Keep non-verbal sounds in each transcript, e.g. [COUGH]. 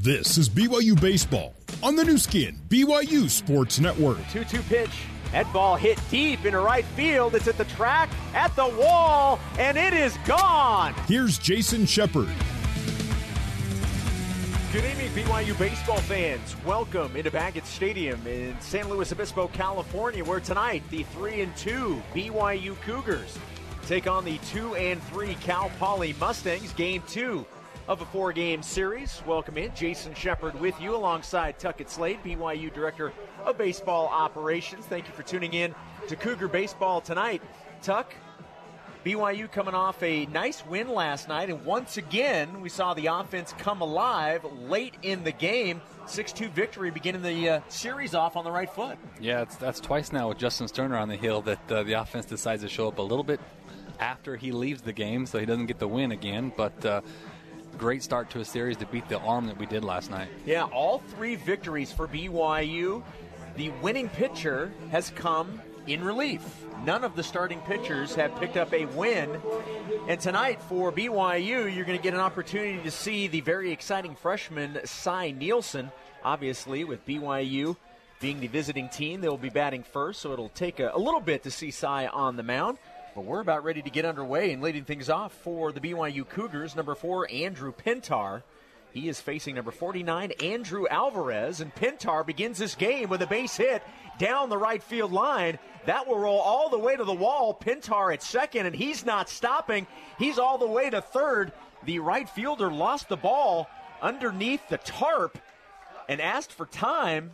This is BYU Baseball on the Nu Skin, BYU Sports Network. 2 2 pitch. That ball hit deep into right field. It's at the track, at the wall, and it is gone. Here's Jason Shepard. Good evening, BYU baseball fans. Welcome into Baggett Stadium in San Luis Obispo, California, where tonight the 3 and 2 BYU Cougars take on the 2 and 3 Cal Poly Mustangs. Game 2 of a four game series. Welcome in. Jason Shepard with you alongside Tuckett Slade, BYU Director of Baseball Operations. Thank you for tuning in to Cougar Baseball tonight. Tuck, BYU coming off a nice win last night, and once again, we saw the offense come alive late in the game. 6 2 victory beginning the uh, series off on the right foot. Yeah, that's twice now with Justin Sterner on the hill that uh, the offense decides to show up a little bit after he leaves the game so he doesn't get the win again. But uh, great start to a series to beat the arm that we did last night. Yeah, all three victories for BYU. The winning pitcher has come in relief. None of the starting pitchers have picked up a win. And tonight for BYU, you're going to get an opportunity to see the very exciting freshman Cy Nielsen. Obviously, with BYU being the visiting team, they'll be batting first, so it'll take a, a little bit to see Cy on the mound. But we're about ready to get underway and leading things off for the BYU Cougars. Number four, Andrew Pintar. He is facing number 49, Andrew Alvarez, and Pintar begins this game with a base hit down the right field line. That will roll all the way to the wall. Pintar at second, and he's not stopping. He's all the way to third. The right fielder lost the ball underneath the tarp and asked for time.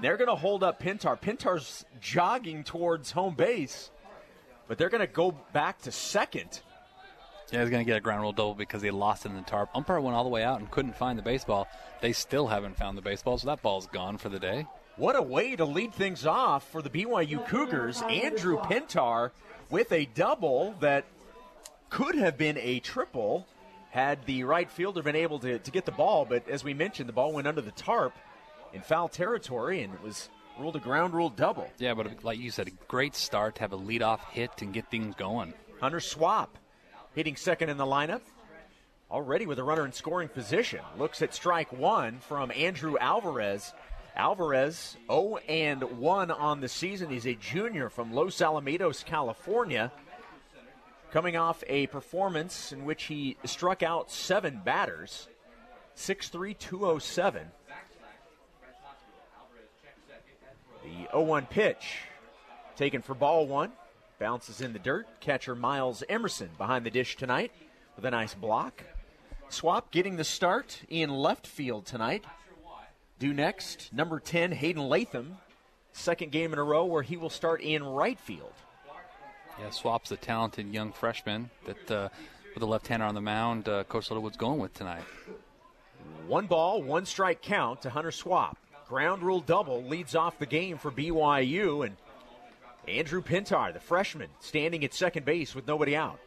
They're going to hold up Pintar. Pintar's jogging towards home base but they're going to go back to second. Yeah, he's going to get a ground rule double because he lost in the tarp. Umpire went all the way out and couldn't find the baseball. They still haven't found the baseball, so that ball's gone for the day. What a way to lead things off for the BYU Cougars. Andrew Pintar with a double that could have been a triple had the right fielder been able to, to get the ball. But as we mentioned, the ball went under the tarp in foul territory and it was ruled a ground rule double. Yeah, but like you said, a great start to have a leadoff hit and get things going. Hunter Swap hitting second in the lineup. Already with a runner in scoring position. Looks at strike one from Andrew Alvarez. Alvarez 0 and 1 on the season. He's a junior from Los Alamitos, California. Coming off a performance in which he struck out seven batters, 6'3, 207. The 0 1 pitch taken for ball one. Bounces in the dirt. Catcher Miles Emerson behind the dish tonight with a nice block. Swap getting the start in left field tonight. Due next, number 10, Hayden Latham. Second game in a row where he will start in right field. Yeah, Swap's a talented young freshman that, uh, with a left hander on the mound, uh, Coach Littlewood's going with tonight. One ball, one strike count to Hunter Swap. Ground rule double leads off the game for BYU, and Andrew Pintar, the freshman, standing at second base with nobody out.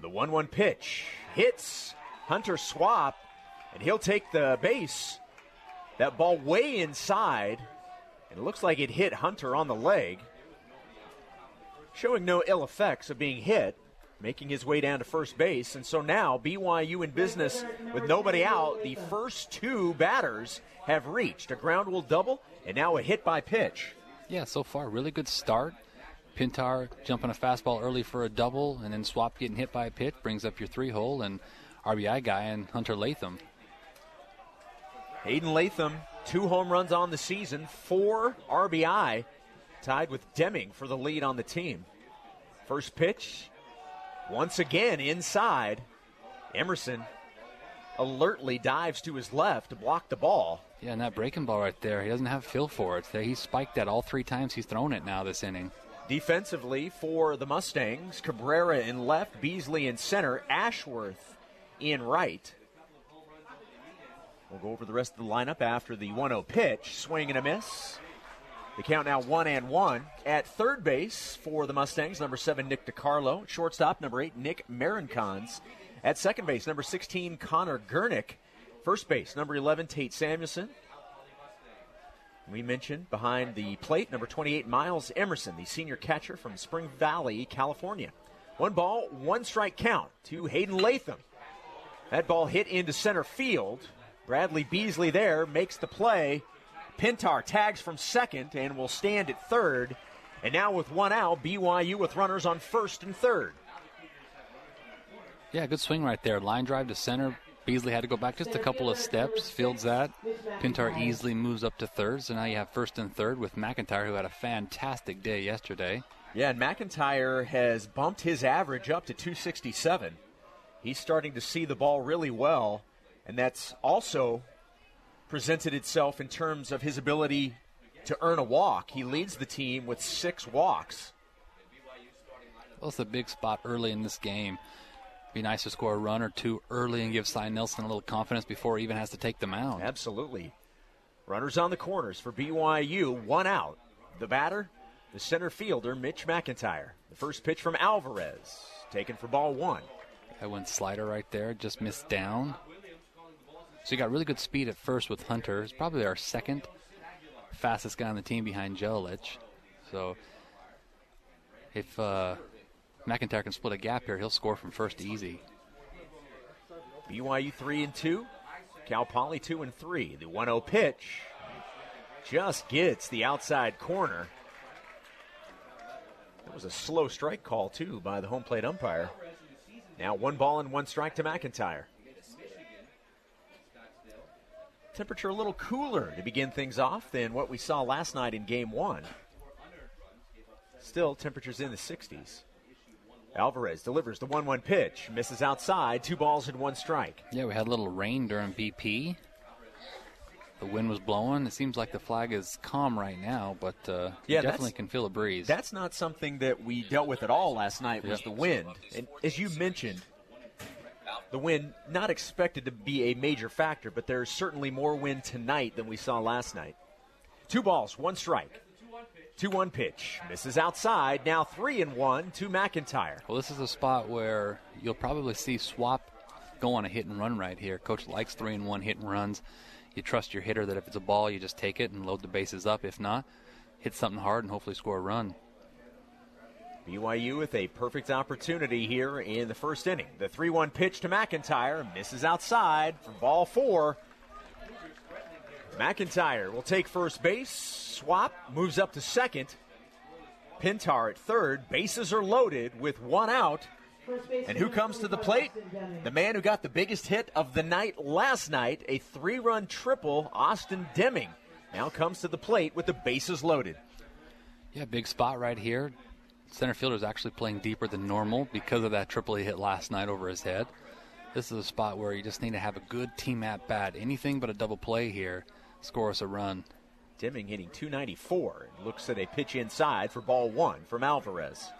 The 1 1 pitch hits Hunter Swap, and he'll take the base. That ball way inside, and it looks like it hit Hunter on the leg. Showing no ill effects of being hit making his way down to first base. And so now BYU in business with nobody out. The first two batters have reached a ground rule double and now a hit by pitch. Yeah, so far, really good start. Pintar jumping a fastball early for a double, and then Swap getting hit by a pitch brings up your three hole, and RBI guy and Hunter Latham. Hayden Latham, two home runs on the season, four RBI, tied with Deming for the lead on the team. First pitch, once again, inside, Emerson alertly dives to his left to block the ball. Yeah, and that breaking ball right there, he doesn't have feel for it. He spiked that all three times he's thrown it now this inning. Defensively for the Mustangs, Cabrera in left, Beasley in center, Ashworth in right. We'll go over the rest of the lineup after the 1 0 pitch. Swing and a miss. The count now one and one. At third base for the Mustangs, number seven, Nick DiCarlo. Shortstop, number eight, Nick Marincons. At second base, number 16, Connor Gurnick. First base, number 11, Tate Samuelson. We mentioned behind the plate, number 28, Miles Emerson, the senior catcher from Spring Valley, California. One ball, one strike count to Hayden Latham. That ball hit into center field. Bradley Beasley there makes the play. Pintar tags from second and will stand at third. And now with one out, BYU with runners on first and third. Yeah, good swing right there. Line drive to center. Beasley had to go back just a couple of steps, fields that. Pintar easily moves up to third, so now you have first and third with McIntyre, who had a fantastic day yesterday. Yeah, and McIntyre has bumped his average up to 267. He's starting to see the ball really well, and that's also presented itself in terms of his ability to earn a walk. He leads the team with six walks. Well, it's a big spot early in this game. Be nice to score a run or two early and give Cy Nielsen a little confidence before he even has to take the mound. Absolutely. Runners on the corners for BYU, one out. The batter, the center fielder, Mitch McIntyre. The first pitch from Alvarez, taken for ball one. That went slider right there, just missed down. So he got really good speed at first with Hunter. He's probably our second fastest guy on the team behind Jelic. So if uh, McIntyre can split a gap here, he'll score from first easy. BYU 3 and 2. Cal Poly 2 and 3. The 1 0 pitch just gets the outside corner. That was a slow strike call, too, by the home plate umpire. Now one ball and one strike to McIntyre. Temperature a little cooler to begin things off than what we saw last night in game one. Still, temperatures in the 60s. Alvarez delivers the 1 1 pitch, misses outside, two balls and one strike. Yeah, we had a little rain during BP. The wind was blowing. It seems like the flag is calm right now, but uh, yeah, definitely can feel a breeze. That's not something that we dealt with at all last night. Was yep. the wind, and as you mentioned, the wind not expected to be a major factor, but there's certainly more wind tonight than we saw last night. Two balls, one strike. 2 1 pitch. Misses outside. Now 3 and 1 to McIntyre. Well, this is a spot where you'll probably see Swap go on a hit and run right here. Coach likes 3 and 1 hit and runs. You trust your hitter that if it's a ball, you just take it and load the bases up. If not, hit something hard and hopefully score a run. BYU with a perfect opportunity here in the first inning. The 3 1 pitch to McIntyre misses outside for ball four. McIntyre will take first base. Swap moves up to second. Pintar at third. Bases are loaded with one out. And who comes to the plate? The man who got the biggest hit of the night last night, a three run triple, Austin Deming, now comes to the plate with the bases loaded. Yeah, big spot right here. Center fielder is actually playing deeper than normal because of that triple he hit last night over his head. This is a spot where you just need to have a good team at bat. Anything but a double play here score us a run. Deming hitting 294 and looks at a pitch inside for ball one from Alvarez.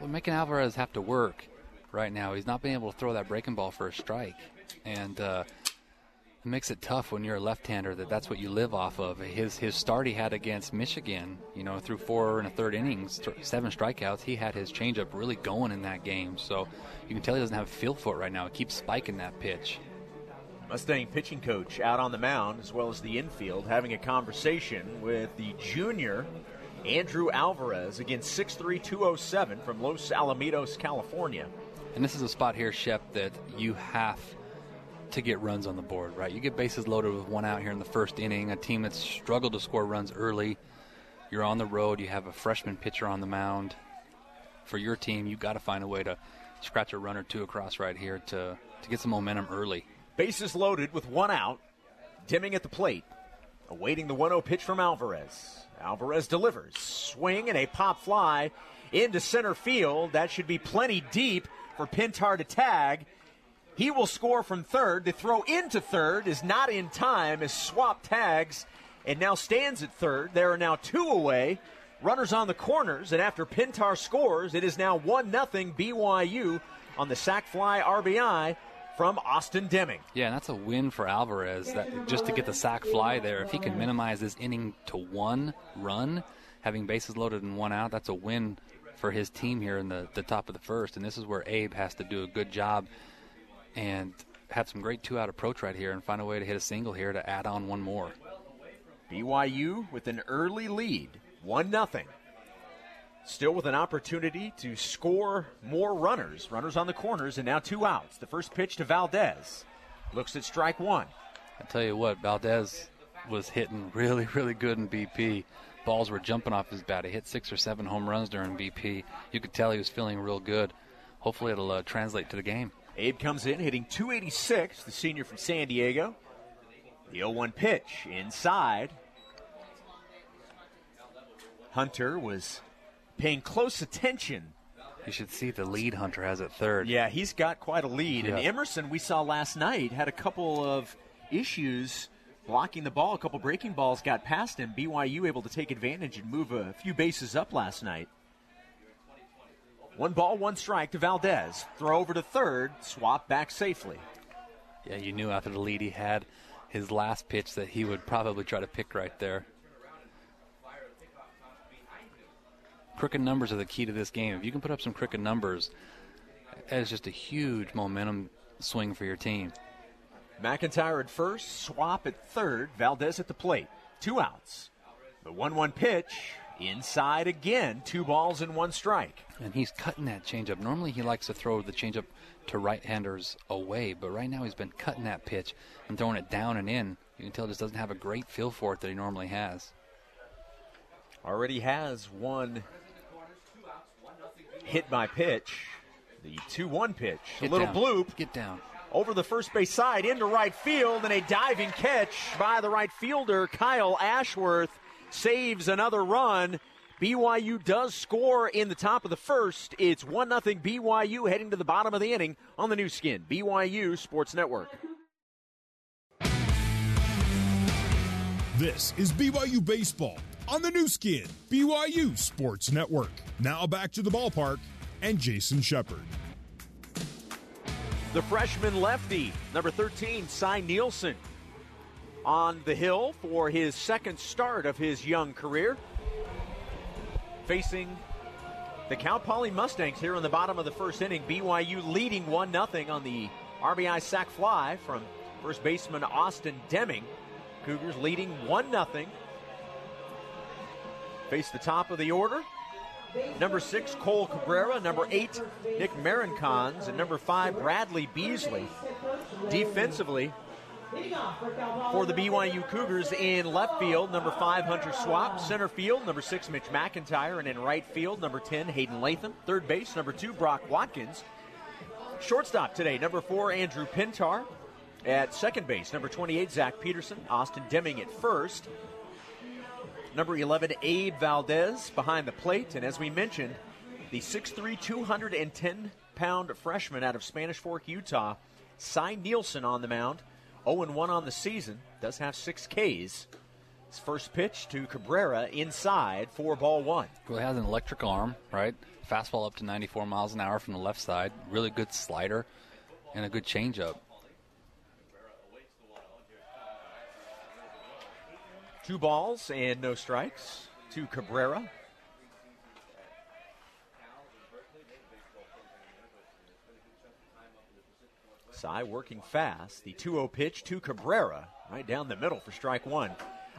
Well, making Alvarez have to work right now. He's not being able to throw that breaking ball for a strike, and uh, it makes it tough when you're a left-hander that that's what you live off of. His his start he had against Michigan, you know, through four and a third innings, seven strikeouts, he had his changeup really going in that game. So you can tell he doesn't have a feel for it right now. He keeps spiking that pitch. Mustang pitching coach out on the mound as well as the infield having a conversation with the junior Andrew Alvarez against 63207 from Los Alamitos, California. And this is a spot here, Shep, that you have to get runs on the board, right? You get bases loaded with one out here in the first inning, a team that's struggled to score runs early. You're on the road, you have a freshman pitcher on the mound. For your team, you've got to find a way to scratch a run or two across right here to, to get some momentum early. Bases loaded with one out. Deming at the plate, awaiting the 1 0 pitch from Alvarez. Alvarez delivers. Swing and a pop fly into center field. That should be plenty deep for Pintar to tag. He will score from third. The throw into third is not in time as Swap tags and now stands at third. There are now two away. Runners on the corners, and after Pintar scores, it is now 1 0 BYU on the sac fly RBI from Austin Deming. Yeah, and that's a win for Alvarez that just to get the sac fly there. If he can minimize this inning to one run, having bases loaded and one out, that's a win for his team here in the, the top of the first. And this is where Abe has to do a good job and have some great two out approach right here and find a way to hit a single here to add on one more. BYU with an early lead, 1 nothing. Still with an opportunity to score more runners. Runners on the corners, and now two outs. The first pitch to Valdez. Looks at strike one. I tell you what, Valdez was hitting really, really good in BP. Balls were jumping off his bat. He hit six or seven home runs during BP. You could tell he was feeling real good. Hopefully, it'll uh, translate to the game. Abe comes in hitting 286, the senior from San Diego. The 0 1 pitch inside. Hunter was paying close attention. You should see the lead Hunter has at third. Yeah, he's got quite a lead. Yeah. And Emerson, we saw last night, had a couple of issues blocking the ball. A couple breaking balls got past him. BYU able to take advantage and move a few bases up last night. One ball, one strike to Valdez. Throw over to third, swap back safely. Yeah, you knew after the lead he had his last pitch that he would probably try to pick right there. Crooked numbers are the key to this game. If you can put up some crooked numbers, that is just a huge momentum swing for your team. McIntyre at first, swap at third, Valdez at the plate. Two outs. The 1 1 pitch, inside again, two balls and one strike. And he's cutting that changeup. Normally he likes to throw the changeup to right-handers away, but right now he's been cutting that pitch and throwing it down and in. You can tell he just doesn't have a great feel for it that he normally has. Already has one hit by pitch. The 2 1 pitch. Get a little down. bloop Get down. over the first base side into right field, and a diving catch by the right fielder, Kyle Ashworth, saves another run. BYU does score in the top of the first. It's 1 0 BYU heading to the bottom of the inning on the Nu Skin, BYU Sports Network. This is BYU Baseball on the Nu Skin, BYU Sports Network. Now back to the ballpark and Jason Shepard. The freshman lefty, number 13, Cy Nielsen, on the hill for his second start of his young career. Facing the Cal Poly Mustangs here in the bottom of the first inning. BYU leading 1 0 on the RBI sac fly from first baseman Austin Deming. Cougars leading 1 0. Face the top of the order. Number six, Cole Cabrera. Number eight, Nick Marincons. And number five, Bradley Beasley. Defensively, for the BYU Cougars in left field, number five, Hunter Swap. Center field, number six, Mitch McIntyre. And in right field, number 10, Hayden Latham. Third base, number two, Brock Watkins. Shortstop today, number four, Andrew Pintar. At second base, number 28, Zach Peterson. Austin Deming at first. Number 11, Abe Valdez behind the plate. And as we mentioned, the 6'3, 210 pound freshman out of Spanish Fork, Utah, Cy Nielsen on the mound. 0 1 on the season. Does have six Ks. His first pitch to Cabrera inside, four ball one. Well, he has an electric arm, right? Fastball up to 94 miles an hour from the left side. Really good slider and a good changeup. Two balls and no strikes to Cabrera. Cy working fast. The 2 0 pitch to Cabrera, right down the middle for strike one.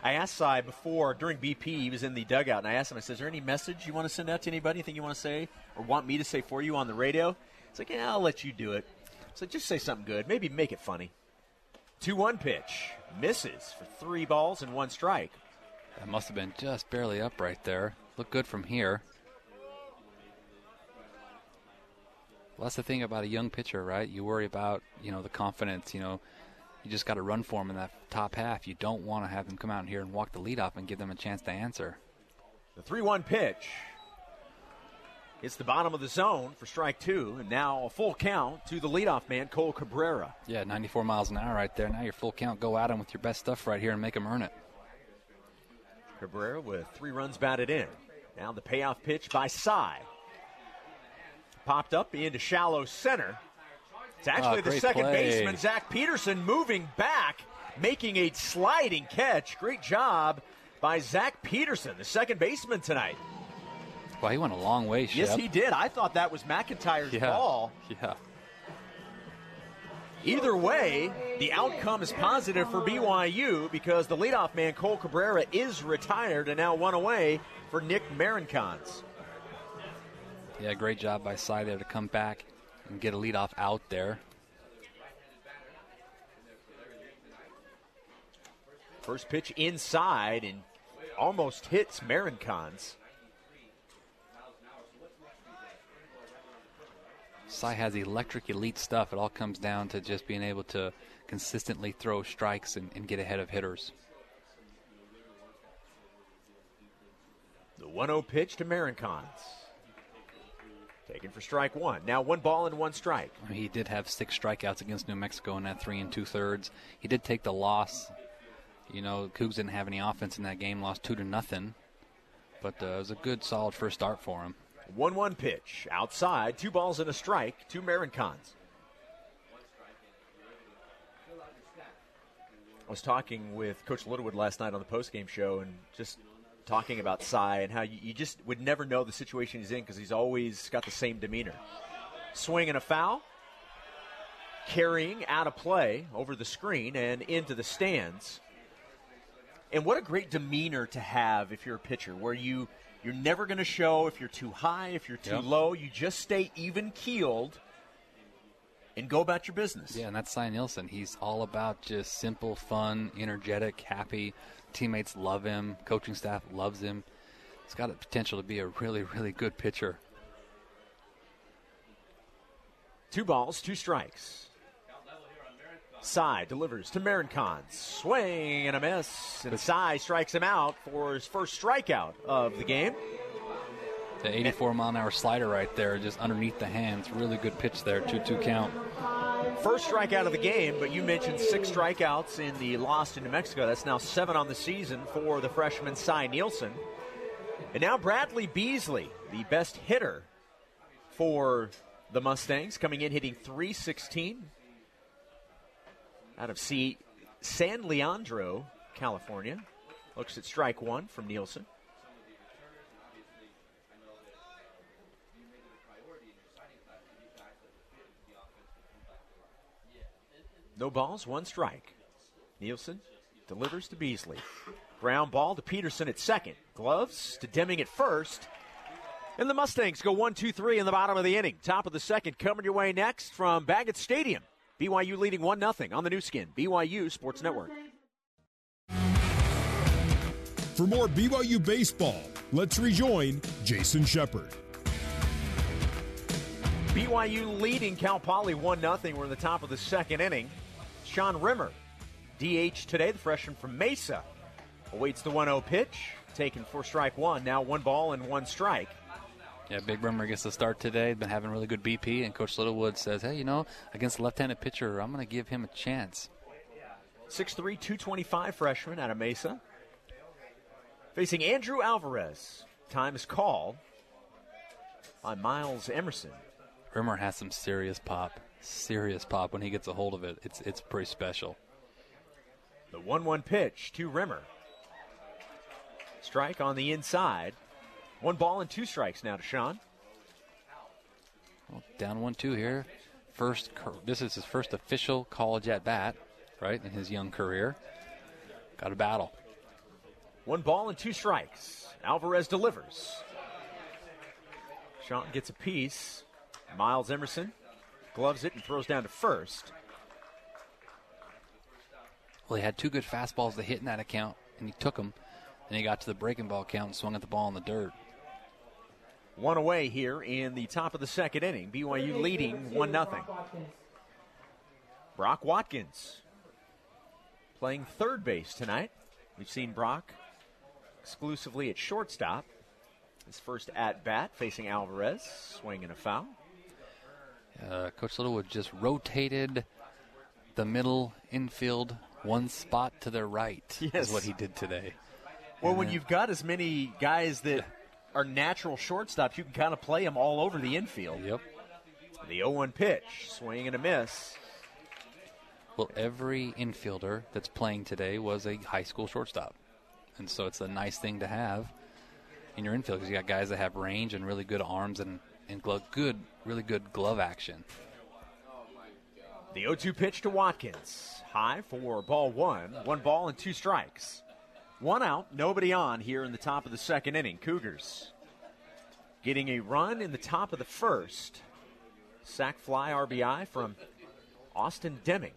I asked Cy before, during BP, he was in the dugout, and I asked him, I said, Is there any message you want to send out to anybody? Anything you want to say or want me to say for you on the radio? It's like, Yeah, I'll let you do it. So just say something good. Maybe make it funny. 2 1 pitch. Misses for three balls and one strike. That must have been just barely up right there. Look good from here. Well, that's the thing about a young pitcher, right? You worry about, you know, the confidence, you know, you just got to run for him in that top half. You don't want to have him come out here and walk the lead off and give them a chance to answer. The 3 1 pitch. It's the bottom of the zone for strike two, and now a full count to the leadoff man, Cole Cabrera. Yeah, 94 miles an hour right there. Now your full count. Go at him with your best stuff right here and make him earn it. Cabrera with three runs batted in. Now the payoff pitch by Cy. Popped up into shallow center. It's actually Ah, the second play. baseman, Zach Peterson, moving back, making a sliding catch. Great job by Zach Peterson, the second baseman tonight. Well, he went a long way, Yes, he did. I thought that was McIntyre's yeah. ball. Yeah. Either way, the outcome is positive for BYU because the leadoff man, Cole Cabrera, is retired and now one away for Nick Marincons. Yeah, great job by Cy there to come back and get a leadoff out there. First pitch inside and almost hits Marincons. Cy has electric elite stuff. It all comes down to just being able to consistently throw strikes and, and get ahead of hitters. The 1 0 pitch to Marincons. Taken for strike one. Now one ball and one strike. He did have six strikeouts against New Mexico in that three and two thirds. He did take the loss. You know, Cougs didn't have any offense in that game, lost two to nothing. But uh, it was a good, solid first start for him. 1 1 pitch. Outside, two balls and a strike to Marincons. I was talking with Coach Littlewood last night on the postgame show and just talking about Cy and how you, you just would never know the situation he's in because he's always got the same demeanor. Swing and a foul, carrying out of play over the screen and into the stands. And what a great demeanor to have if you're a pitcher, where you you're never going to show if you're too high, if you're too Yep. low. You just stay even keeled and go about your business. Yeah, and that's Cy Nielsen. He's all about just simple, fun, energetic, happy. Teammates love him. Coaching staff loves him. He's got the potential to be a really, really good pitcher. Two balls, two strikes. Cy delivers to Marincons. Swing and a miss. And Cy strikes him out for his first strikeout of the game. The 84 mile an hour slider right there, just underneath the hands. Really good pitch there. 2 2 count. First strikeout of the game, but you mentioned six strikeouts in the loss to New Mexico. That's now seven on the season for the freshman Cy Nielsen. And now Bradley Beasley, the best hitter for the Mustangs, coming in hitting 316 out of C- San Leandro, California. Looks at strike one from Nielsen. No balls, one strike. Nielsen delivers to Beasley. Ground ball to Peterson at second. Gloves to Deming at first. And the Mustangs go one, two, three in the bottom of the inning. Top of the second coming your way next from Baggett Stadium. BYU leading 1 0 on the Nu Skin. BYU Sports Network. For more BYU baseball, let's rejoin Jason Shepard. BYU leading Cal Poly 1 0. We're in the top of the second inning. Sean Rimmer, DH today, the freshman from Mesa, awaits the 1 0 pitch. Taken for strike one. Now one ball and one strike. Yeah, Big Rimmer gets the start today. Been having really good BP, and Coach Littlewood says, "Hey, you know, against a left-handed pitcher, I'm going to give him a chance." 6'3, 225 freshman out of Mesa. Facing Andrew Alvarez. Time is called by Miles Emerson. Rimmer has some serious pop, serious pop when he gets a hold of it. It's it's pretty special. The 1 1 pitch to Rimmer. Strike on the inside. One ball and two strikes now to Sean. Well, down one-two here. First, this is his first official college at bat, right, in his young career. Got a battle. One ball and two strikes. Alvarez delivers. Sean gets a piece. Miles Emerson gloves it and throws down to first. Well, he had two good fastballs to hit in that account, and he took them. And he got to the breaking ball count and swung at the ball in the dirt. One away here in the top of the second inning. BYU leading 1 0. Brock Watkins playing third base tonight. We've seen Brock exclusively at shortstop. His first at bat facing Alvarez, swinging a foul. Uh, Coach Littlewood just rotated the middle infield one spot to their right. Yes. Is what he did today. Well, when you've got as many guys that are natural shortstops, you can kind of play them all over the infield. Yep. The 0 1 pitch, swing and a miss. Well, every infielder that's playing today was a high school shortstop, and so it's a nice thing to have in your infield because you got guys that have range and really good arms and and glove, good, really good glove action. The 0 2 pitch to Watkins. High for ball one. One ball and two strikes. One out, nobody on here in the top of the second inning. Cougars getting a run in the top of the first. Sac fly RBI from Austin Deming.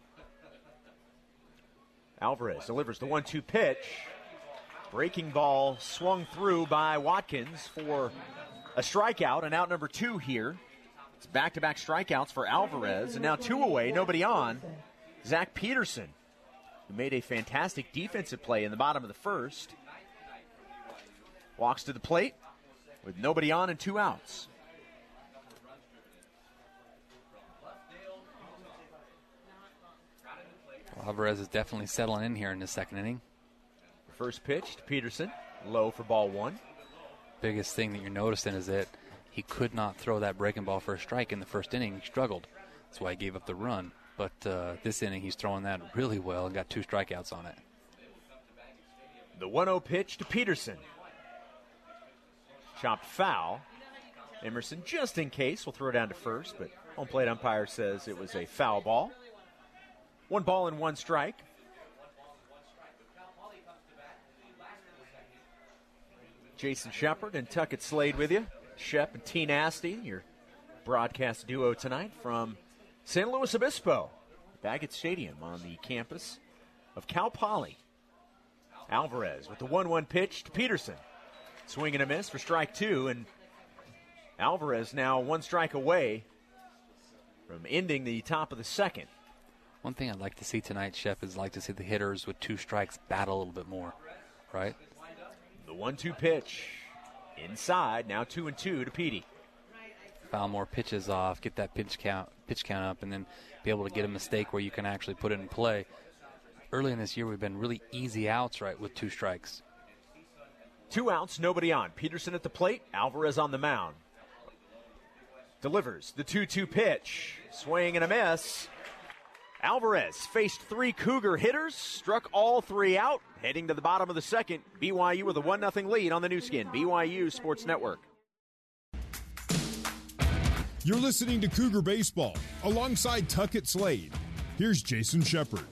Alvarez delivers the 1 2 pitch. Breaking ball swung through by Watkins for a strikeout, and out number two here. It's back to back strikeouts for Alvarez, and now two away, nobody on. Zach Peterson, who made a fantastic defensive play in the bottom of the first, walks to the plate with nobody on and two outs. Alvarez is definitely settling in here in the second inning. First pitch to Peterson, low for ball one. Biggest thing that you're noticing is that he could not throw that breaking ball for a strike in the first inning. He struggled. That's why he gave up the run. But uh, this inning, he's throwing that really well and got two strikeouts on it. The 1 0 pitch to Peterson. Chopped foul. Emerson, just in case, will throw down to first, but home plate umpire says it was a foul ball. One ball and one strike. Jason Shepard and Tuckett Slade with you. Shep and T Nasty, your broadcast duo tonight from San Luis Obispo, Baggett Stadium on the campus of Cal Poly. Alvarez with the 1 1 pitch to Peterson. Swing and a miss for strike two, and Alvarez now one strike away from ending the top of the second. One thing I'd like to see tonight, Shep, is like to see the hitters with two strikes battle a little bit more, right? The one-two pitch inside. Now two and two to Petey. Foul more pitches off, get that pitch count pitch count up, and then be able to get a mistake where you can actually put it in play. Early in this year, we've been really easy outs, right, with two strikes. Two outs, nobody on. Peterson at the plate, Alvarez on the mound. Delivers the 2 2 pitch. Swing and a miss. Alvarez faced three Cougar hitters, struck all three out, heading to the bottom of the second. BYU with a 1 0 lead on the Nu Skin, BYU Sports Network. You're listening to Cougar Baseball alongside Tuckett Slade. Here's Jason Shepard.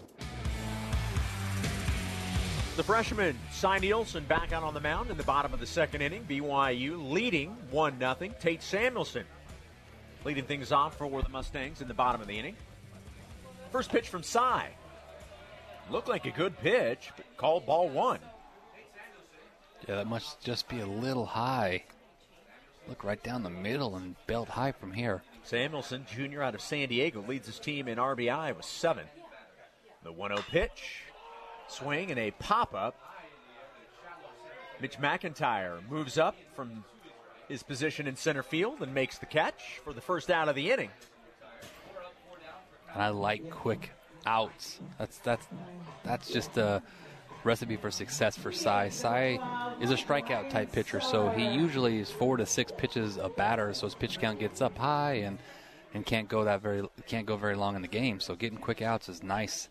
The freshman, Cy Nielsen, back out on the mound in the bottom of the second inning. BYU leading 1 0. Tate Samuelson leading things off for the Mustangs in the bottom of the inning. First pitch from Cy. Looked like a good pitch, but called ball one. Yeah, that must just be a little high. Look right down the middle and belt high from here. Samuelson, junior out of San Diego, leads his team in RBI with seven. The 1 0 pitch, swing, and a pop up. Mitch McIntyre moves up from his position in center field and makes the catch for the first out of the inning. And I like quick outs. That's that's that's just a recipe for success for Cy. Cy is a strikeout type pitcher, so he usually is four to six pitches a batter, so his pitch count gets up high and and can't go that very can't go very long in the game. So getting quick outs is nice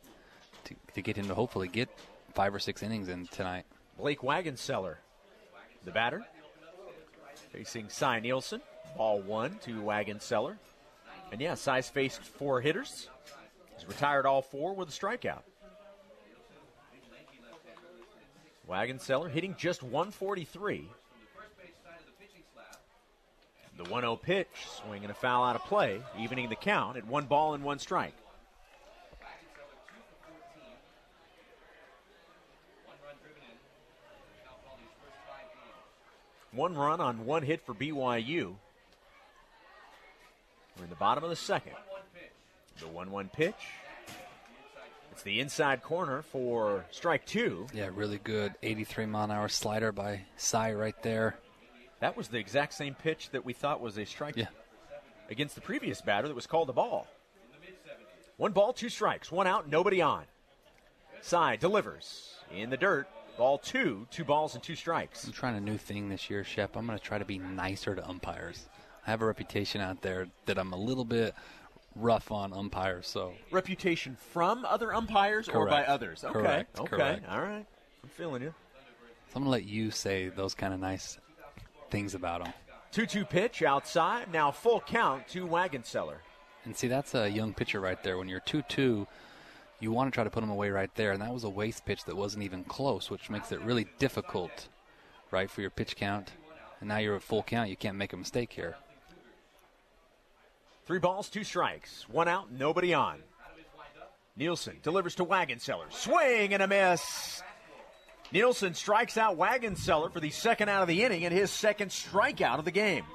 to, to get him to hopefully get five or six innings in tonight. Blake Wagonseller, the batter, facing Cy Nielsen. Ball one to Wagonseller. And yeah, Cy's faced four hitters. He's retired all four with a strikeout. Wagonseller hitting just 143. The 1 0 pitch, swing and a foul out of play, evening the count at one ball and one strike. One run on one hit for BYU. We're in the bottom of the second. The 1 1 pitch. It's the inside corner for strike two. Yeah, really good 83 mile an hour slider by Cy right there. That was the exact same pitch that we thought was a strike Yeah. against the previous batter that was called a ball. One ball, two strikes, one out, nobody on. Cy delivers in the dirt. Ball two, two balls and two strikes. I'm trying a new thing this year, Shep. I'm going to try to be nicer to umpires. I have a reputation out there that I'm a little bit rough on umpires, so Reputation from other umpires or by others? Okay. Correct. Okay. Correct. All right. I'm feeling you. So I'm to let you say those kind of nice things about them. 2 2 pitch outside. Now full count to Wagonseller. And see, that's a young pitcher right there. When you're 2 2, you want to try to put him away right there. And that was a waste pitch that wasn't even close, which makes it really difficult, right, for your pitch count. And now you're at full count. You can't make a mistake here. Three balls, two strikes. One out, nobody on. Nielsen delivers to Wagenseller. Swing and a miss. Nielsen strikes out Wagenseller for the second out of the inning and his second strikeout of the game.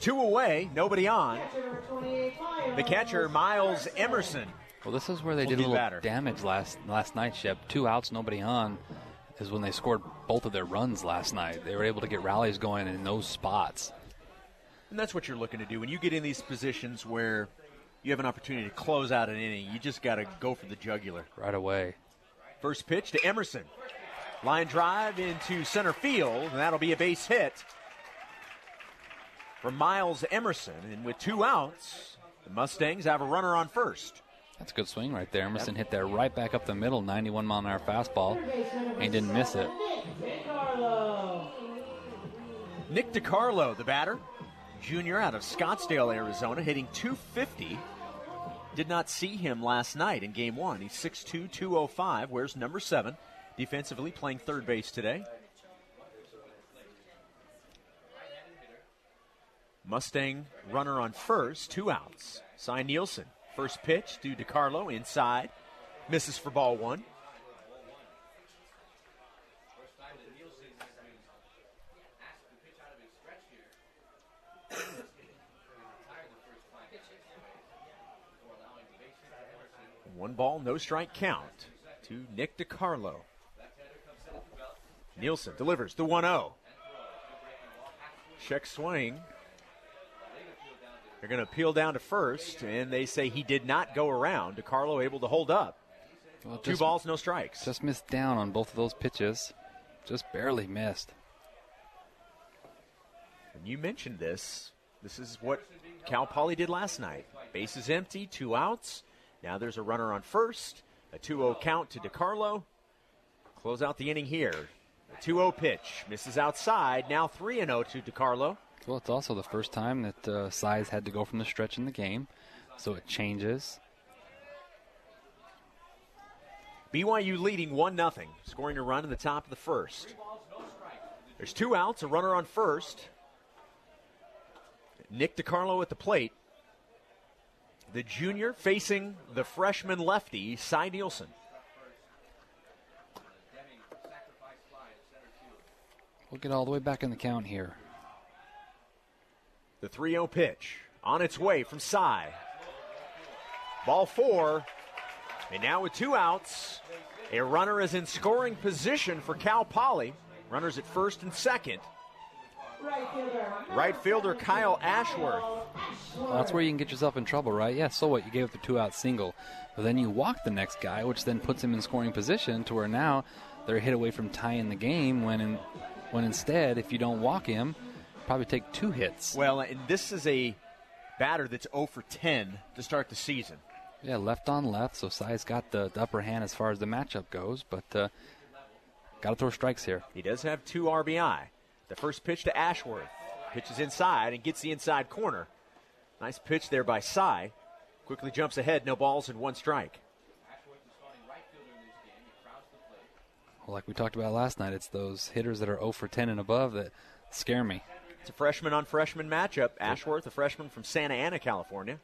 Two away, nobody on. The catcher, Miles Emerson. Well, this is where they did a little batter. damage last last night, Shep. Two outs, nobody on, is when they scored both of their runs last night. They were able to get rallies going in those spots. And that's what you're looking to do. When you get in these positions where you have an opportunity to close out an inning, you just got to go for the jugular. Right away. First pitch to Emerson. Line drive into center field, and that'll be a base hit for Miles Emerson. And with two outs, the Mustangs have a runner on first. That's a good swing right there. Emerson yep. hit that right back up the middle, 91 mile an hour fastball, and he didn't miss it. Nick DiCarlo, the batter, junior out of Scottsdale, Arizona, hitting 250. Did not see him last night in game one. He's 6'2, 205, wears number seven. Defensively playing third base today. Mustang runner on first, two outs. Cy Nielsen. First pitch to DiCarlo inside. Misses for ball one. One ball, no strike count to Nick DiCarlo. Nielsen delivers the 1 0. Check swing they're going to appeal down to first, and they say he did not go around. DiCarlo able to hold up. Well, Two balls, no strikes. Just missed down on both of those pitches. Just barely missed. And you mentioned this. This is what Cal Poly did last night. Bases empty, two outs. Now there's a runner on first. A 2 0 count to DiCarlo. Close out the inning here. A 2 0 pitch. Misses outside. Now 3 0 to DiCarlo. Well, it's also the first time that uh, Cy's had to go from the stretch in the game, so it changes. BYU leading 1 0, scoring a run in the top of the first. There's two outs, a runner on first. Nick DiCarlo at the plate. The junior facing the freshman lefty, Cy Nielsen. We'll get all the way back in the count here. The 3 0 pitch on its way from Cy. Ball four. And now with two outs, a runner is in scoring position for Cal Poly. Runners at first and second. Right fielder, right fielder Kyle Ashworth. Well, that's where you can get yourself in trouble, right? Yeah, so what? You gave up the two out single. But then you walk the next guy, which then puts him in scoring position to where now they're hit away from tying the game when, in, when instead, if you don't walk him, probably take two hits. Well, and this is a batter that's 0 for 10 to start the season. Yeah, left on left, so Cy's got the, the, upper hand as far as the matchup goes, but uh, got to throw strikes here. He does have two RBI. The first pitch to Ashworth. Pitches inside and gets the inside corner. Nice pitch there by Cy. Quickly jumps ahead, no balls and one strike. Well, like we talked about last night, it's those hitters that are 0 for 10 and above that scare me. It's a freshman on freshman matchup. Ashworth, a freshman from Santa Ana, California.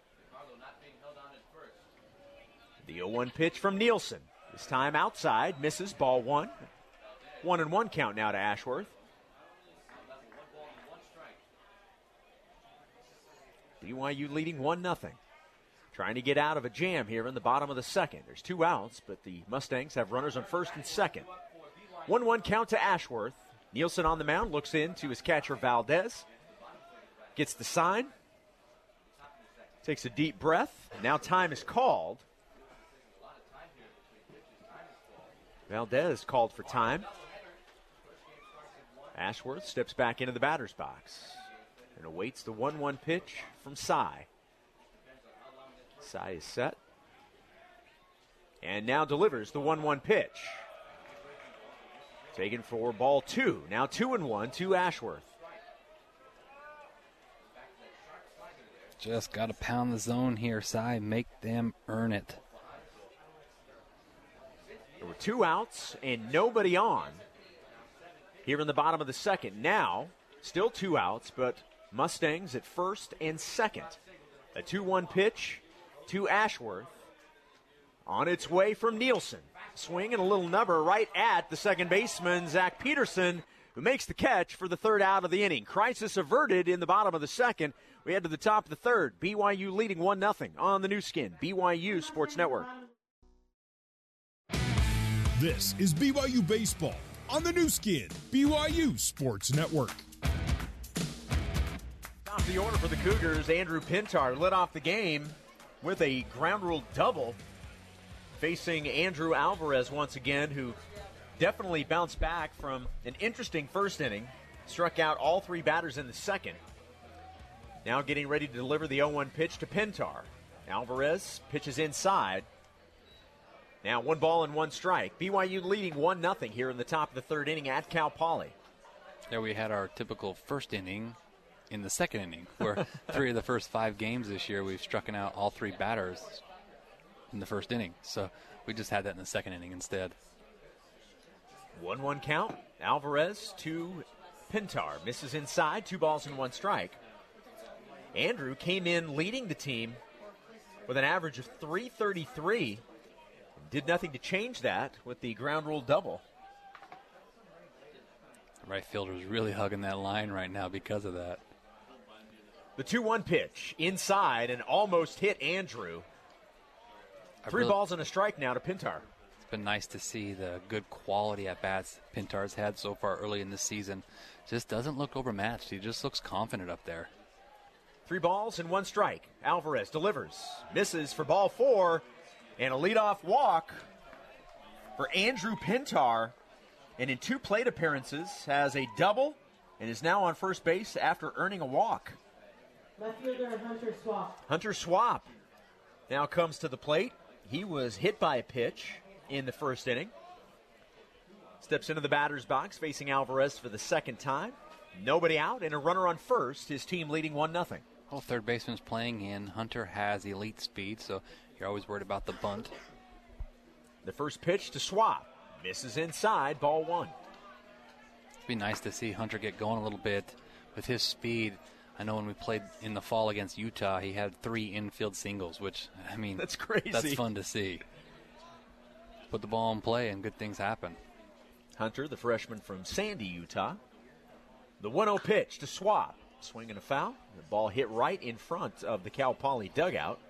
The 0 1 pitch from Nielsen. This time outside, misses, ball one. One and one count now to Ashworth. BYU leading 1 0. Trying to get out of a jam here in the bottom of the second. There's two outs, but the Mustangs have runners on first and second. 1 1 count to Ashworth. Nielsen on the mound looks in to his catcher Valdez. Gets the sign. Takes a deep breath. Now time is called. Valdez called for time. Ashworth steps back into the batter's box and awaits the 1 1 pitch from Cy. Cy is set. And now delivers the 1 1 pitch. Taken for ball two. Now two and one to Ashworth. Just got to pound the zone here, Cy. Make them earn it. There were two outs and nobody on here in the bottom of the second. Now, still two outs, but Mustangs at first and second. A 2 1 pitch to Ashworth. On its way from Nielsen. Swing and a little number right at the second baseman, Zach Peterson, who makes the catch for the third out of the inning. Crisis averted in the bottom of the second. We head to the top of the third. BYU leading 1 0 on the Nu Skin, BYU Sports Network. This is BYU Baseball on the Nu Skin, BYU Sports Network. Top the order for the Cougars, Andrew Pintar led off the game with a ground rule double, facing Andrew Alvarez once again, who definitely bounced back from an interesting first inning, struck out all three batters in the second. Now getting ready to deliver the 0 1 pitch to Pintar. Alvarez pitches inside. Now one ball and one strike. BYU leading 1 0 here in the top of the third inning at Cal Poly. There we had our typical first inning in the second inning, where [LAUGHS] three of the first five games this year we've struck out all three batters in the first inning. So we just had that in the second inning instead. 1 1 count. Alvarez to Pintar. Misses inside. Two balls and one strike. Andrew came in leading the team with an average of 333. Did nothing to change that with the ground rule double. The right fielder is really hugging that line right now because of that. The 2 1 pitch inside and almost hit Andrew. Three really, balls and a strike now to Pintar. It's been nice to see the good quality at bats Pintar's had so far early in the season. Just doesn't look overmatched. He just looks confident up there. Three balls and one strike. Alvarez delivers, misses for ball four, and a leadoff walk for Andrew Pintar. And in two plate appearances, has a double and is now on first base after earning a walk. Left fielder Hunter Swap. Hunter Swap now comes to the plate. He was hit by a pitch in the first inning. Steps into the batter's box facing Alvarez for the second time. Nobody out and a runner on first. His team leading 1 0. Well, third baseman's playing in. Hunter has elite speed, so you're always worried about the bunt. The first pitch to Swap. Misses inside, ball one. It'd be nice to see Hunter get going a little bit with his speed. I know when we played in the fall against Utah, he had three infield singles, which I mean, that's crazy. That's fun to see. Put the ball in play, and good things happen. Hunter, the freshman from Sandy, Utah. The 1-0 pitch to Swap, swinging a foul. The ball hit right in front of the Cal Poly dugout.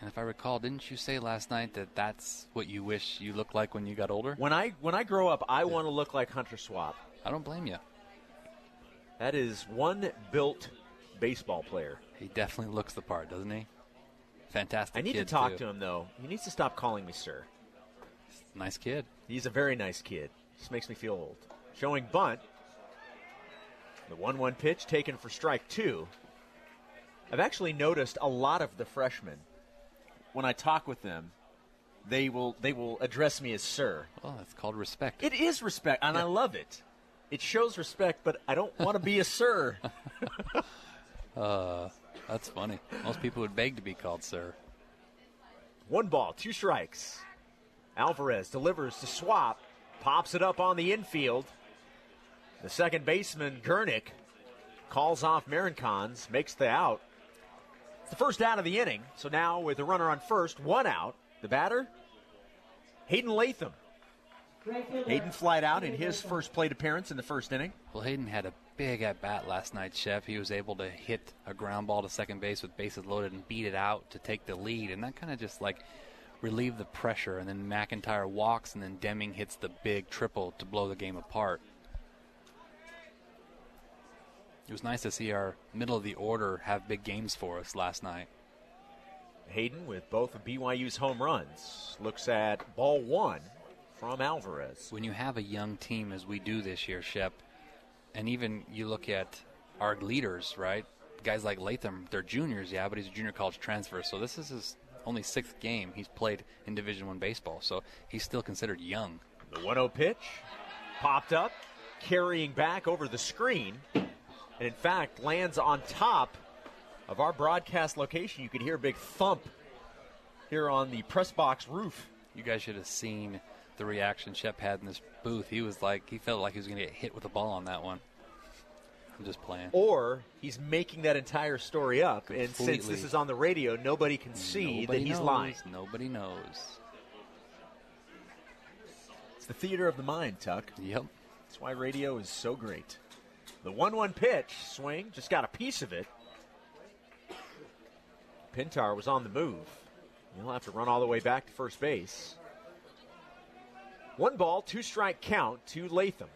And if I recall, didn't you say last night that that's what you wish you looked like when you got older? When I when I grow up, I yeah. want to look like Hunter Swap. I don't blame you. That is one built baseball player. He definitely looks the part, doesn't he? Fantastic. I need to talk too. to him though. He needs to stop calling me sir. Nice kid. He's a very nice kid. Just makes me feel old. Showing bunt. The 1 1 pitch taken for strike two. I've actually noticed a lot of the freshmen, when I talk with them, they will they will address me as sir. Well, that's called respect. It is respect, and yeah. I love it. It shows respect, but I don't want to be a sir. [LAUGHS] uh, that's funny. Most people would beg to be called sir. One ball, two strikes. Alvarez delivers to Swap, pops it up on the infield. The second baseman, Gernick, calls off Marincons, makes the out. It's the first out of the inning. So now with the runner on first, one out. The batter, Hayden Latham. Hayden flied out in his first plate appearance in the first inning. Well, Hayden had a big at bat last night, Chef. He was able to hit a ground ball to second base with bases loaded and beat it out to take the lead. And that kind of just like relieved the pressure. And then McIntyre walks, and then Deming hits the big triple to blow the game apart. It was nice to see our middle of the order have big games for us last night. Hayden with both of BYU's home runs looks at ball one from Alvarez. When you have a young team as we do this year, Shep, and even you look at our leaders, right? Guys like Latham, they're juniors, yeah, but he's a junior college transfer, so this is his only sixth game he's played in Division One baseball, so he's still considered young. The 1-0 pitch popped up, carrying back over the screen and in fact lands on top of our broadcast location, you could hear a big thump here on the press box roof. You guys should have seen the reaction Shep had in this booth. He was like, he felt like he was going to get hit with a ball on that one. I'm just playing. Or he's making that entire story up, and since this is on the radio, nobody can see Nobody that he's knows. lying. Nobody knows. It's the theater of the mind, Tuck. Yep. That's why radio is so great. The 1 1 pitch swing, just got a piece of it. Pintar was on the move. He'll have to run all the way back to first base. One ball, two strike count to Latham.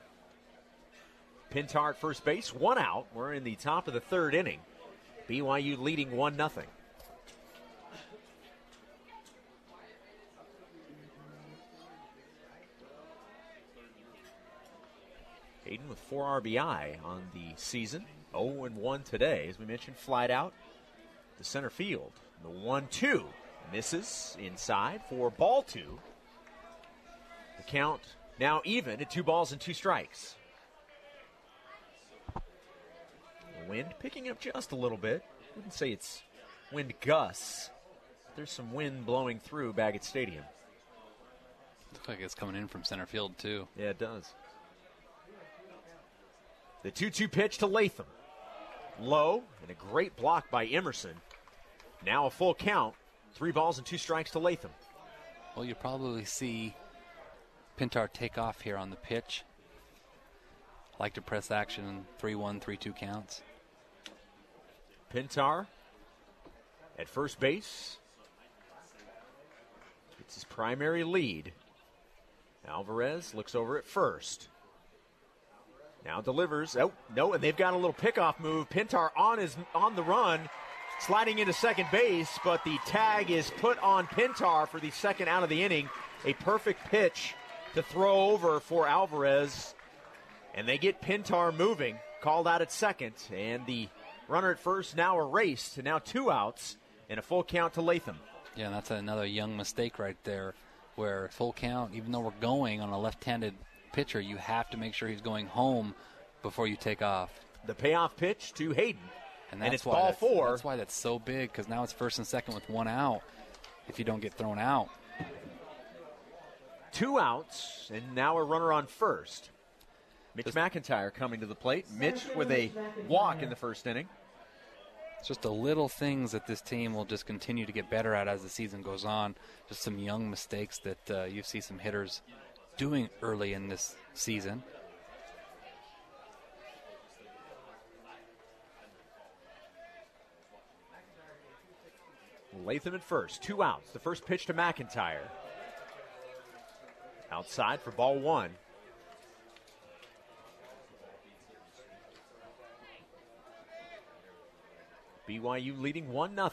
Pintar at first base, one out. We're in the top of the third inning. BYU leading 1 0. Hayden with four RBI on the season. 0 and 1 today. As we mentioned, flied out to center field. The 1 2 misses inside for ball two. Count now even at two balls and two strikes. Wind picking up just a little bit. Wouldn't say it's wind gusts. There's some wind blowing through Baggett Stadium. Looks like it's coming in from center field, too. Yeah, it does. The 2 2 pitch to Latham. Low, and a great block by Emerson. Now a full count. Three balls and two strikes to Latham. Well, you'll probably see Pintar take off here on the pitch. Like to press action 3 1, 3 2 counts. Pintar at first base. It's his primary lead. Alvarez looks over at first. Now delivers. Oh, no, and they've got a little pickoff move. Pintar on his on the run, sliding into second base, but the tag is put on Pintar for the second out of the inning. A perfect pitch to throw over for Alvarez. And they get Pintar moving, called out at second, and the runner at first now erased, and now two outs and a full count to Latham. Yeah, that's another young mistake right there where full count, even though we're going on a left handed pitcher, you have to make sure he's going home before you take off. The payoff pitch to Hayden. And, And it's why ball that's, four. That's why that's so big because now it's first and second with one out if you don't get thrown out. Two outs, and now a runner on first. Mitch McIntyre coming to the plate. Mitch with a walk in the first inning. It's just the little things that this team will just continue to get better at as the season goes on. Just some young mistakes that uh, you see some hitters doing early in this season. Latham at first. Two outs. The first pitch to McIntyre. Outside for ball one. BYU leading 1 0.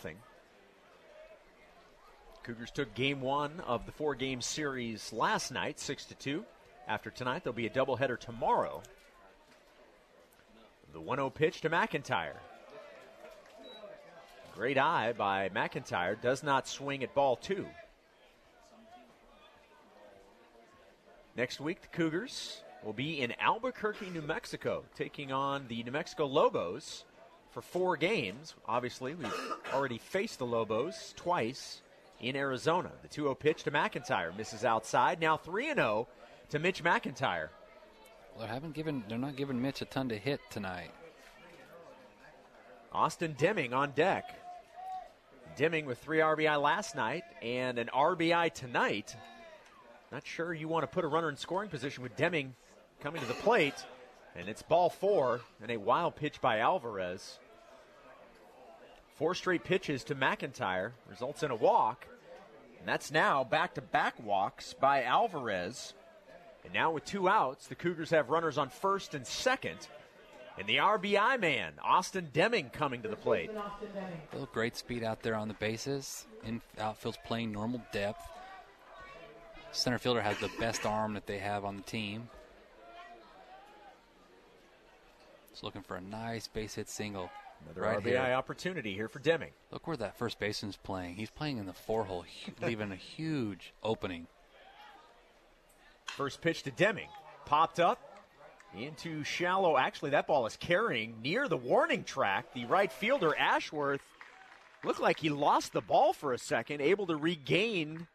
Cougars took game one of the four game series last night, 6 to 2. After tonight, there'll be a doubleheader tomorrow. The 1 0 pitch to McIntyre. Great eye by McIntyre. Does not swing at ball two. Next week, the Cougars will be in Albuquerque, New Mexico, taking on the New Mexico Lobos for four games. Obviously, we've already faced the Lobos twice in Arizona. The 2 0 pitch to McIntyre misses outside. Now 3 0 to Mitch McIntyre. Well, they haven't given. They're not giving Mitch a ton to hit tonight. Austin Deming on deck. Deming with three RBI last night and an RBI tonight. Not sure you want to put a runner in scoring position with Deming coming to the plate. And it's ball four and a wild pitch by Alvarez. Four straight pitches to McIntyre results in a walk. And that's now back to back walks by Alvarez. And now with two outs, the Cougars have runners on first and second. And the RBI man, Austin Deming, coming to the plate. Still great speed out there on the bases. In outfield's playing normal depth. Center fielder has the best arm that they have on the team. Just looking for a nice base hit single. Another right RBI here. opportunity here for Deming. Look where that first baseman's playing. He's playing in the four hole, [LAUGHS] leaving a huge opening. First pitch to Deming. Popped up into shallow. Actually, that ball is carrying near the warning track. The right fielder, Ashworth, looked like he lost the ball for a second, able to regain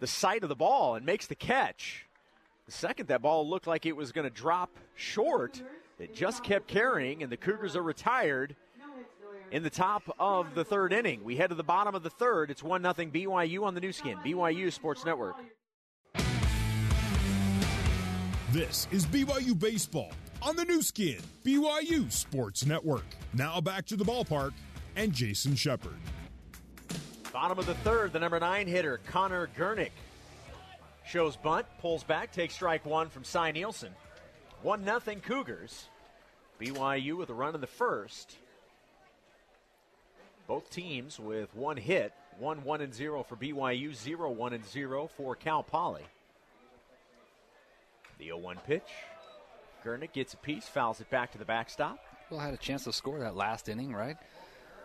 the sight of the ball and makes the catch. The second that ball looked like it was going to drop short, it just kept carrying, and the Cougars are retired in the top of the third inning. We head to the bottom of the third. It's 1 0 BYU on the Nu Skin, BYU Sports Network. This is BYU Baseball on the Nu Skin, BYU Sports Network. Now back to the ballpark and Jason Shepard. Bottom of the third, the number nine hitter, Connor Gernick, shows bunt, pulls back, takes strike one from Cy Nielsen. 1 0 Cougars. BYU with a run in the first. Both teams with one hit, 1 1 and 0 for BYU, 0 1 and 0 for Cal Poly. The 0 1 pitch. Gernick gets a piece, fouls it back to the backstop. Well, had a chance to score that last inning, right?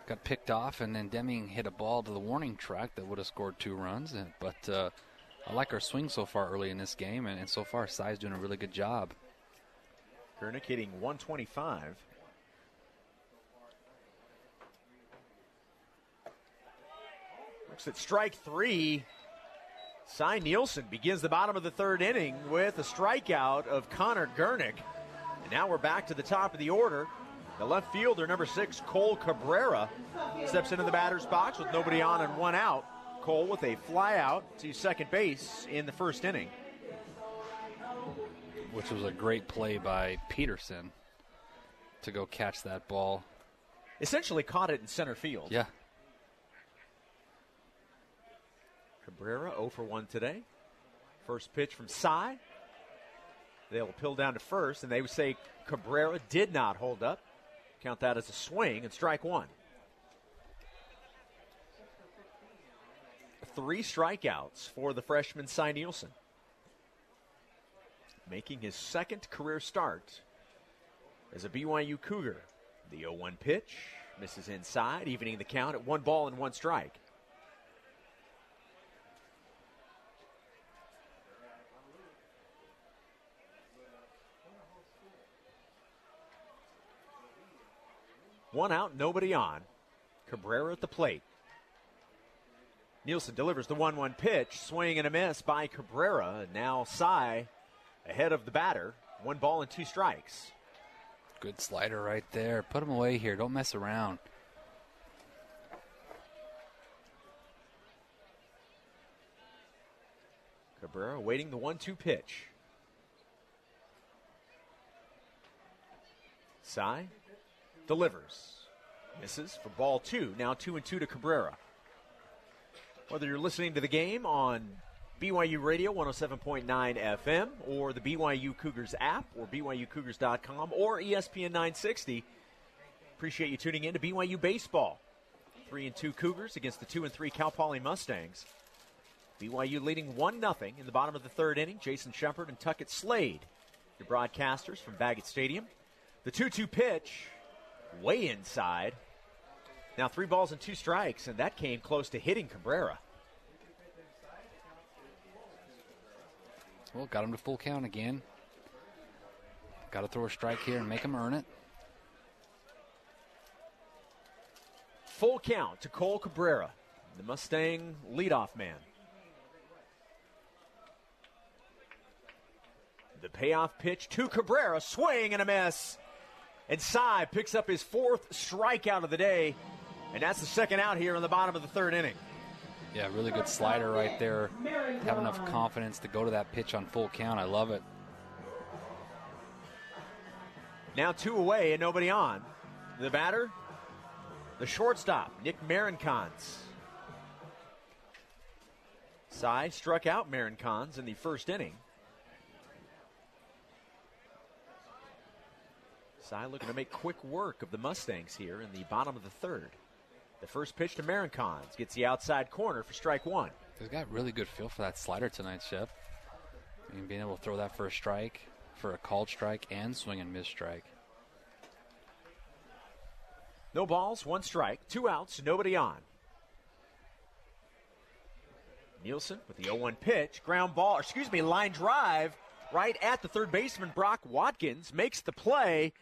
Got picked off, and then Deming hit a ball to the warning track that would have scored two runs. But uh, I like our swing so far early in this game, and, and so far, Cy's doing a really good job. Gernick hitting 125. Looks at strike three. Cy Nielsen begins the bottom of the third inning with a strikeout of Connor Gernick. And now we're back to the top of the order. The left fielder, number six, Cole Cabrera, steps into the batter's box with nobody on and one out. Cole with a fly out to second base in the first inning. Which was a great play by Peterson to go catch that ball. Essentially caught it in center field. Yeah. Cabrera 0 for 1 today. First pitch from Cy. They'll pill down to first, and they would say Cabrera did not hold up. Count that as a swing and strike one. Three strikeouts for the freshman Cy Nielsen. Making his second career start as a BYU Cougar. The 0 1 pitch misses inside, evening the count at one ball and one strike. One out, nobody on. Cabrera at the plate. Nielsen delivers the 1 1 pitch, swing and a miss by Cabrera. Now Cy ahead of the batter. One ball and two strikes. Good slider right there. Put him away here. Don't mess around. Cabrera waiting the 1 2 pitch. Cy delivers. Misses for ball two. Now two and two to Cabrera. Whether you're listening to the game on BYU Radio 107.9 FM or the BYU Cougars app or BYUCougars.com or ESPN 960, appreciate you tuning in to BYU Baseball. Three and two Cougars against the two and three Cal Poly Mustangs. BYU leading 1 0 in the bottom of the third inning. Jason Shepard and Tuckett Slade, your broadcasters from Baggett Stadium. The 2 2 pitch way inside. Now three balls and two strikes, and that came close to hitting Cabrera. Well, got him to full count again. Got to throw a strike here and make him earn it. Full count to Cole Cabrera, the Mustang leadoff man. The payoff pitch to Cabrera, swing and a miss. And Cy picks up his fourth strikeout of the day, and that's the second out here in the bottom of the third inning. Yeah, really good slider right there. Have enough confidence to go to that pitch on full count. I love it. Now two away and nobody on. The batter, the shortstop, Nick Marincons. Cy struck out Marincons in the first inning. Cy looking to make quick work of the Mustangs here in the bottom of the third. The first pitch to Marincons gets the outside corner for strike one. He's got really good feel for that slider tonight, Shep. I mean, being able to throw that for a strike, for a called strike, and swing and miss strike. No balls, one strike, two outs, nobody on. Nielsen with the 0 1 pitch, ground ball, excuse me, line drive right at the third baseman, Brock Watkins, makes the play.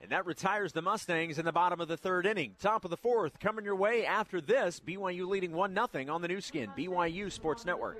And that retires the Mustangs in the bottom of the third inning. Top of the fourth coming your way after this. BYU leading 1 0 on the Nu Skin, BYU Sports Network.